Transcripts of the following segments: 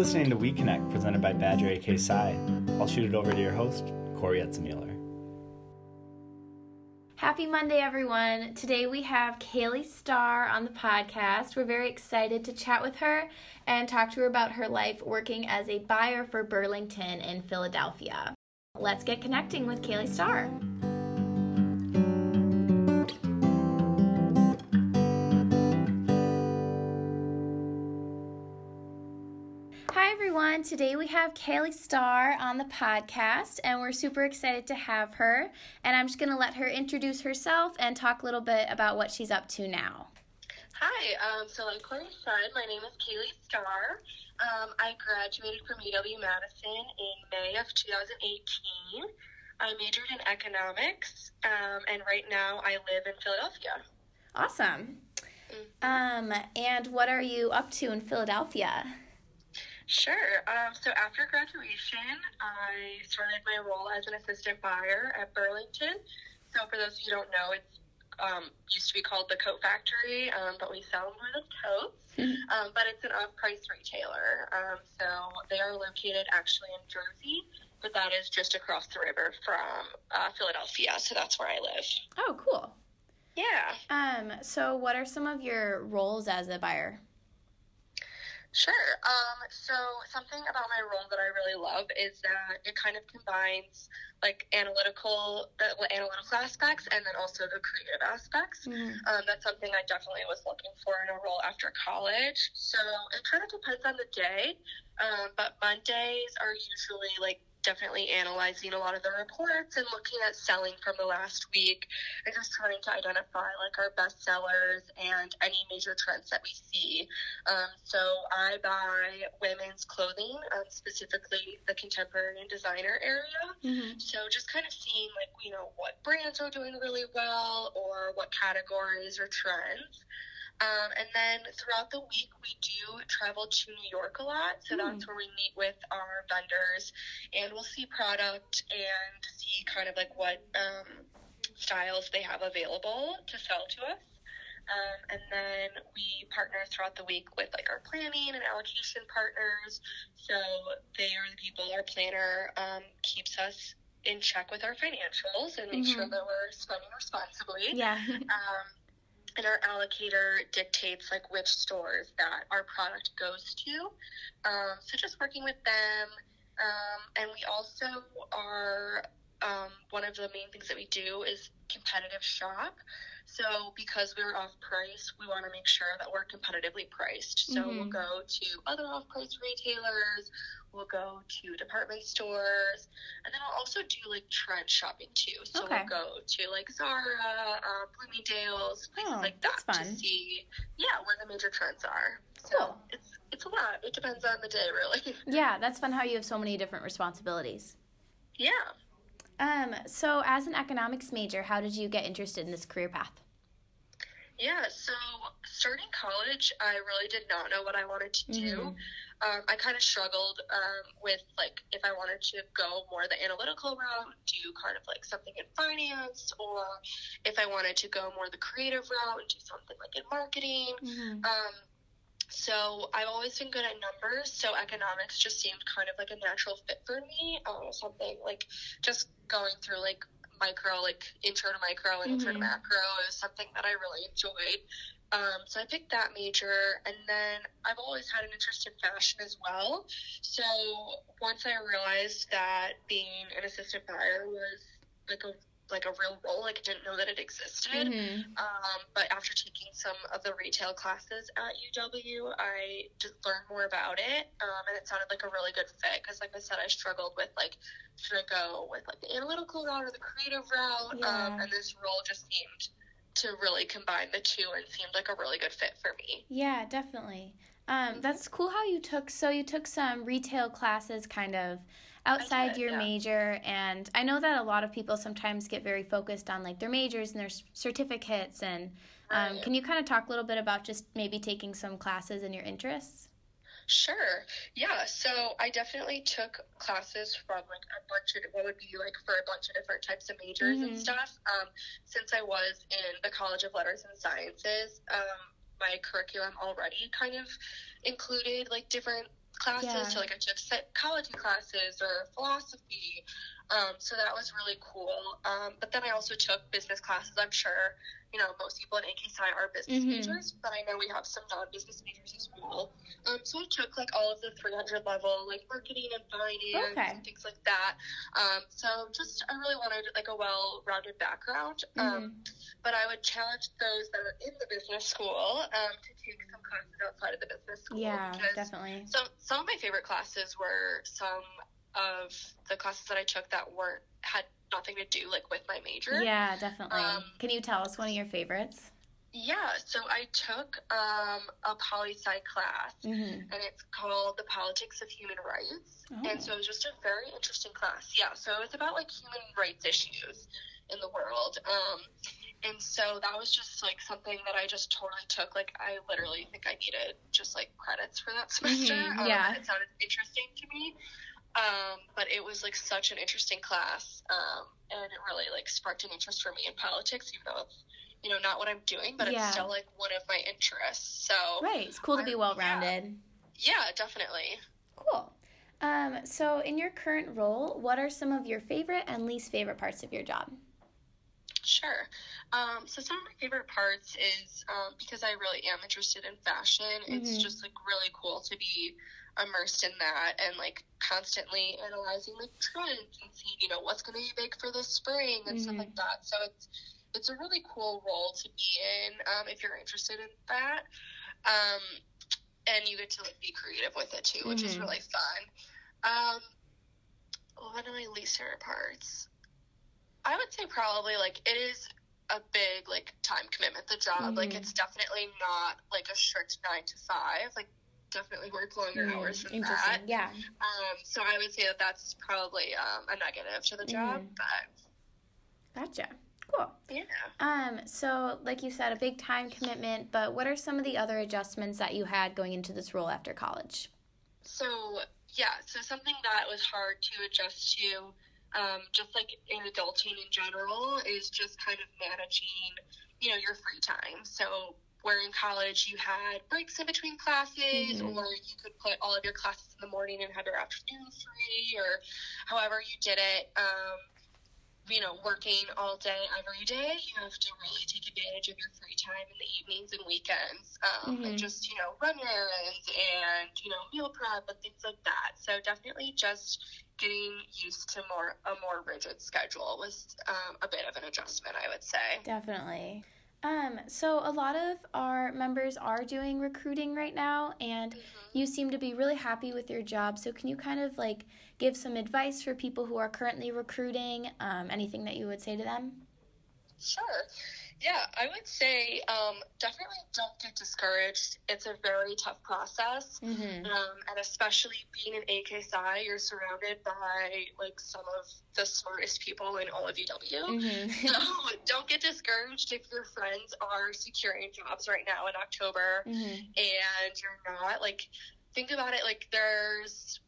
listening to We Connect, presented by Badger AK Psi. I'll shoot it over to your host, Corey Etzmuller. Happy Monday, everyone. Today we have Kaylee Starr on the podcast. We're very excited to chat with her and talk to her about her life working as a buyer for Burlington in Philadelphia. Let's get connecting with Kaylee Starr. Everyone. Today we have Kaylee Starr on the podcast, and we're super excited to have her. And I'm just going to let her introduce herself and talk a little bit about what she's up to now. Hi, um, so like Corey said, my name is Kaylee Starr. Um, I graduated from UW Madison in May of 2018. I majored in economics, um, and right now I live in Philadelphia. Awesome. Um, and what are you up to in Philadelphia? Sure. Um, so after graduation, I started my role as an assistant buyer at Burlington. So for those of you who don't know, it's um, used to be called the Coat Factory, um, but we sell more than coats. Um, but it's an off-price retailer. Um, so they are located actually in Jersey, but that is just across the river from uh, Philadelphia. So that's where I live. Oh, cool. Yeah. Um, so what are some of your roles as a buyer? Sure. Um, so something about my role that I really love is that it kind of combines like analytical, the analytical aspects, and then also the creative aspects. Um, that's something I definitely was looking for in a role after college. So it kind of depends on the day, um, but Mondays are usually like definitely analyzing a lot of the reports and looking at selling from the last week and just trying to identify like our best sellers and any major trends that we see. Um, so I buy women's clothing, um, specifically the contemporary and designer area. Mm-hmm. So just kind of seeing like you know what brands are doing really well or what categories or trends. Um, and then throughout the week, we do travel to New York a lot. So that's where we meet with our vendors and we'll see product and see kind of like what um, styles they have available to sell to us. Um, and then we partner throughout the week with like our planning and allocation partners. So they are the people, our planner um, keeps us in check with our financials and make sure Mhm. that we're spending responsibly. Yeah. And our allocator dictates like which stores that our product goes to. Um, so just working with them, um, and we also are um, one of the main things that we do is competitive shop. So because we're off price, we want to make sure that we're competitively priced. So we'll Mhm. go to other off price retailers, we'll go to department stores, and then we'll also do like trend shopping too. So Okay. we'll go to like Zara, uh, Bloomingdale's, places Oh, like that that's to fun. see, yeah, where the major trends are. Cool. So it's it's a lot. It depends on the day, really. Yeah, that's fun how you have so many different responsibilities. yeah. Um, so as an economics major, how did you get interested in this career path? Yeah, so starting college, I really did not know what I wanted to do. Mhm. Um, I kind of struggled um, with like if I wanted to go more the analytical route, do kind of like something in finance, or if I wanted to go more the creative route and do something like in marketing. Mm-hmm. Um, so I've always been good at numbers, so economics just seemed kind of like a natural fit for me. Um, something like just going through like micro, like intro to micro and intro to Mhm. macro is something that I really enjoyed. Um, so I picked that major, and then I've always had an interest in fashion as well. So once I realized that being an assistant buyer was like a like a real role, like I didn't know that it existed. Mm-hmm. Um, but after taking some of the retail classes at UW, I just learned more about it, um, and it sounded like a really good fit. Because, like I said, I struggled with like should I go with like the analytical route or the creative route, um, and this role just seemed to really combine the two and seemed like a really good fit for me. Yeah, definitely. Um, that's cool how you took so you took some retail classes kind of outside did, your yeah. major and I know that a lot of people sometimes get very focused on like their majors and their certificates and um, Right. can you kind of talk a little bit about just maybe taking some classes in your interests? Sure. Yeah. So I definitely took classes from like a bunch of what would be like for a bunch of different types of majors Mhm. and stuff. Um, since I was in the College of Letters and Sciences, um, my curriculum already kind of included like different classes. Yeah. So like I took psychology classes or philosophy. Um, so that was really cool. Um, but then I also took business classes. I'm sure you know most people in AK Psi are business Mhm. majors, but I know we have some non-business majors as well. Um, so I took like all of the 300 level like marketing and finance Okay. and things like that. Um, so just I really wanted like a well-rounded background. Mm-hmm. Um, but I would challenge those that are in the business school um, to take some classes outside of the business school. Yeah, definitely. some some of my favorite classes were some of the classes that I took that weren't had nothing to do like with my major. Yeah, definitely. Um, Can you tell us one of your favorites? Yeah, so I took um, a poli sci class, Mm-hmm. and it's called The Politics of Human Rights. Oh. And so it was just a very interesting class. Yeah, so it was about like human rights issues in the world. Um, and so that was just like something that I just totally took. Like, I literally think I needed just like credits for that semester. Mhm, Um, yeah. It sounded interesting to me. Um, but it was like such an interesting class. Um, and it really like sparked an interest for me in politics, even though it's, you know, not what I'm doing, but Yeah. it's still like one of my interests. So, Right. It's cool to be well rounded. yeah, definitely. Cool. Um, so, in your current role, what are some of your favorite and least favorite parts of your job? Sure. Um, so some of my favorite parts is um, because I really am interested in fashion. It's Mhm. just like really cool to be immersed in that and like constantly analyzing the trends and seeing you know what's going to be big for this spring and stuff Mhm. like that. So it's it's a really cool role to be in um, if you're interested in that. Um, and you get to like be creative with it too, which is Mhm. really fun. Um, one of my least favorite parts. I would say probably like it is a big like time commitment. The job like Mhm. it's definitely not like a strict nine to five. Like definitely work longer Mm, hours than Interesting. that. Yeah. Um, so I would say that that's probably um, a negative to the job. Mhm. But Gotcha. Cool. yeah, Um, so like you said, a big time commitment, but what are some of the other adjustments that you had going into this role after college? so yeah, so something that was hard to adjust to. Um, just like in adulting in general, is just kind of managing, you know, your free time. So where in college you had breaks in between classes, Mhm. or you could put all of your classes in the morning and have your afternoon free, or however you did it. Um, you know, working all day every day, you have to really take advantage of your free time in the evenings and weekends, um, Mhm. and just you know run errands and you know meal prep and things like that. So definitely just getting used to more a more rigid schedule was um, a bit of an adjustment, I would say. Definitely. Um, so a lot of our members are doing recruiting right now, and you seem to be really happy with your job. So can you kind of like give some advice for people who are currently recruiting? Um, anything that you would say to them? Sure. Yeah, I would say um, definitely don't get discouraged. It's a very tough process. Mm-hmm. Um, and especially being an AK Psi, you're surrounded by like some of the smartest people in all of UW. Mm-hmm. So don't get discouraged if your friends are securing jobs right now in October mm-hmm. and you're not. Like, think about it like there's,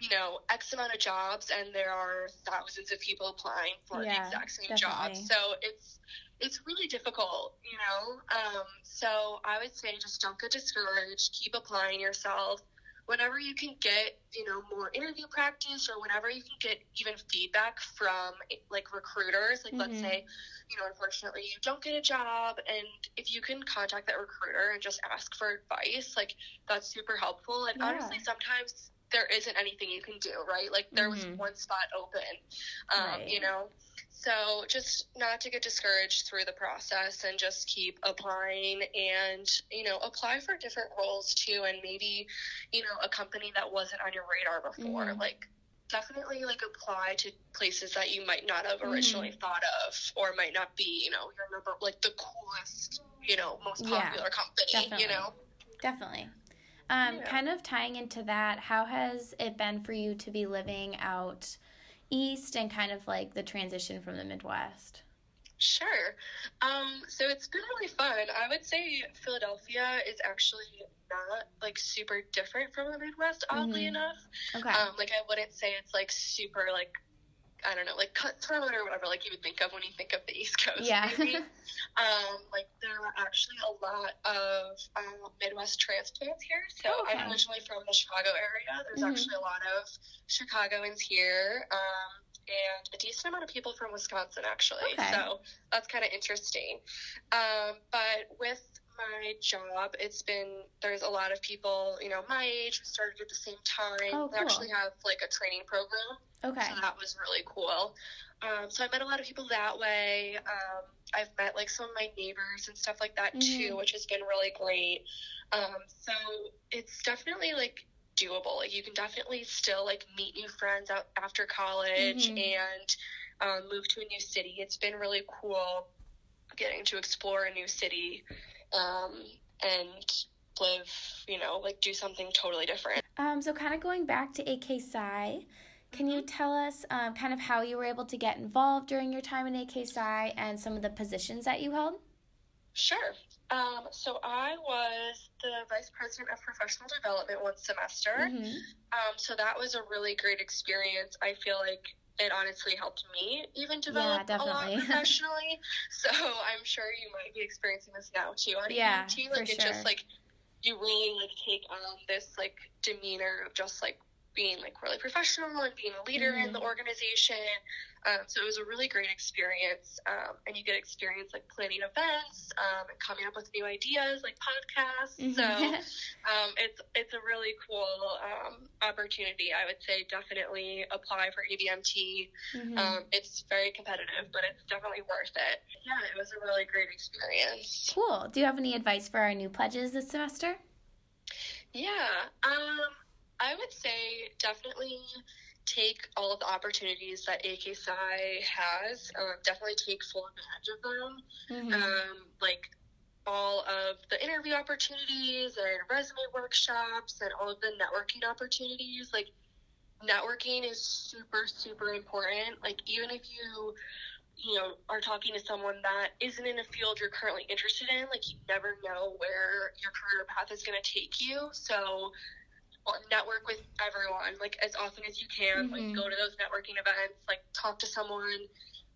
you know, X amount of jobs and there are thousands of people applying for Yeah, the exact same definitely. job. So it's it's really difficult, you know. Um, so I would say just don't get discouraged. Keep applying yourself. Whenever you can get, you know, more interview practice, or whenever you can get even feedback from like recruiters, like let's Mhm. say, you know, unfortunately you don't get a job, and if you can contact that recruiter and just ask for advice, like that's super helpful. And Yeah. honestly, sometimes there isn't anything you can do, right? Like there was Mhm. one spot open, um, Right. you know. So just not to get discouraged through the process and just keep applying and, you know, apply for different roles too and maybe, you know, a company that wasn't on your radar before. Mhm. Like definitely like apply to places that you might not have originally Mm-hmm. thought of or might not be, you know, your number like the coolest, you know, most Yeah, popular company, definitely. you know. Definitely. Um, Yeah. Kind of tying into that, how has it been for you to be living out east and kind of like the transition from the Midwest? Sure. Um, so it's been really fun. I would say Philadelphia is actually not like super different from the Midwest, oddly Mhm. enough. Okay. Um, like I wouldn't say it's like super like I don't know, like cutthroat or whatever, like you would think of when you think of the East Coast. Yeah. um, like there are actually a lot of um, Midwest transplants here. So Okay. I'm originally from the Chicago area. There's Mhm. actually a lot of Chicagoans here. Um, and a decent amount of people from Wisconsin, actually. Okay. So that's kind of interesting. Um, but with my job, it's been there's a lot of people, you know, my age who started at the same time. Oh, cool. They actually have like a training program, Okay. so that was really cool. Um, so I met a lot of people that way. Um, I've met like some of my neighbors and stuff like that Mhm. too, which has been really great. Um, so it's definitely like doable. Like you can definitely still like meet new friends out after college Mhm. and um, move to a new city. It's been really cool getting to explore a new city um, and live, you know, like do something totally different. Um, so kind of going back to AK Psi, can you tell us um, kind of how you were able to get involved during your time in AK Psi and some of the positions that you held? Sure. Um, so I was the vice president of professional development one semester. Mhm. Um, so that was a really great experience. I feel like it honestly helped me even develop a lot professionally. so I'm sure you might be experiencing this now too on Yeah, EMT. for Like it sure. just like you really like take on this like demeanor of just like being like really professional and being a leader in Mhm. the organization. Um, so it was a really great experience, um, and you get experience like planning events um, and coming up with new ideas like podcasts. Mhm. So um, it's it's a really cool um, opportunity. I would say definitely apply for ABMT. Mhm. Um, it's very competitive, but it's definitely worth it. Yeah, it was a really great experience. cool. Do you have any advice for our new pledges this semester? Yeah, um, I would say definitely take all of the opportunities that AK Psi has. Um, definitely take full advantage of them. Mhm. um, like all of the interview opportunities and resume workshops and all of the networking opportunities. Like, networking is super, super important. Like, even if you, you know, are talking to someone that isn't in a field you're currently interested in, like, you never know where your career path is going to take you. So, network with everyone, like, as often as you can. Mhm. Like, go to those networking events, like, talk to someone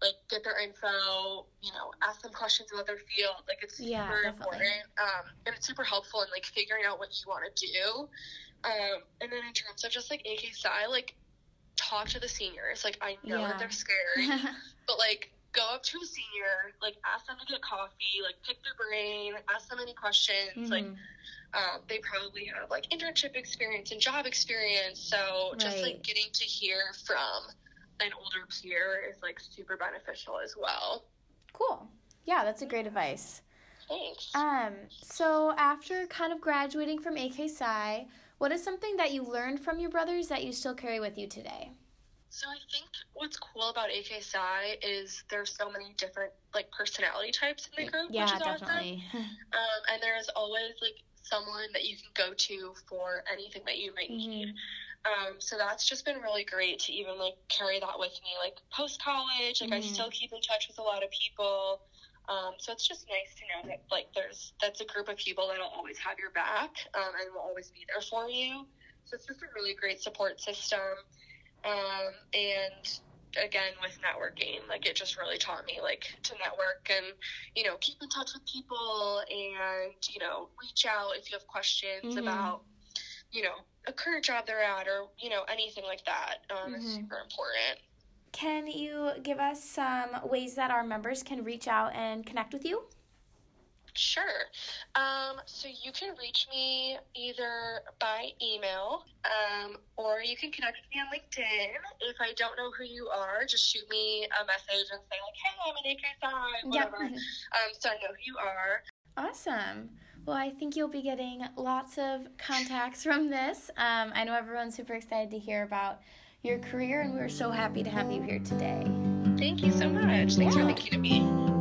like get their info, you know, ask them questions about their field. Like it's Yeah, super definitely. important, um, and it's super helpful in like figuring out what you want to do. Um, and then in terms of just like AK like talk to the seniors. Like I know Yeah. that they're scary, but like go up to a senior, like ask them to get coffee, like pick their brain, ask them any questions. Like Mhm. Um, they probably have like internship experience and job experience. So just like getting to hear from an older peer is like super beneficial as well. cool. Yeah, that's a great advice. Thanks. Um, so after kind of graduating from AK Psi, what is something that you learned from your brothers that you still carry with you today? So I think what's cool about AK Psi is there's so many different like personality types in the group, Yeah, which is definitely. awesome. Um, and there's always like someone that you can go to for anything that you might need. Mhm. Um, so that's just been really great to even like carry that with me, like post college. Like I Mhm. still keep in touch with a lot of people. Um, so it's just nice to know that like there's that's a group of people that'll always have your back um, and will always be there for you. So it's just a really great support system. Um, and again with networking, like it just really taught me like to network and you know keep in touch with people and you know reach out if you have questions Mhm. about you know a current job they're at or you know anything like that um, is Mhm. super important. Can you give us some ways that our members can reach out and connect with you? Sure. Um, so you can reach me either by email um, or you can connect with me on LinkedIn. If I don't know who you are, just shoot me a message and say, like, hey, I'm an AK Psi, whatever. Yep. Um, so I know who you are. Awesome. Well, I think you'll be getting lots of contacts from this. Um, I know everyone's super excited to hear about your career, and we're so happy to have you here today. Thank you so much. Thanks Yeah. for thinking of me.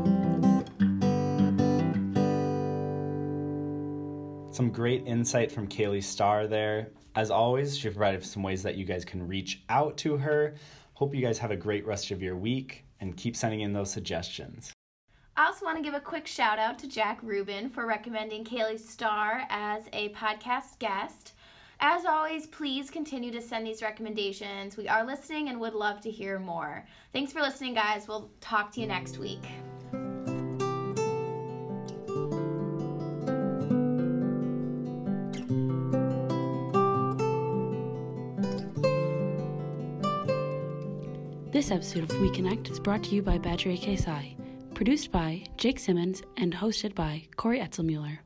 Some great insight from Kaylee Starr there. As always, she provided some ways that you guys can reach out to her. Hope you guys have a great rest of your week and keep sending in those suggestions. I also want to give a quick shout out to Jack Rubin for recommending Kaylee Starr as a podcast guest. As always, please continue to send these recommendations. We are listening and would love to hear more. Thanks for listening, guys. We'll talk to you next week. This episode of We Connect is brought to you by Badger AK Psi, produced by Jake Simmons and hosted by Corey Etzelmuller.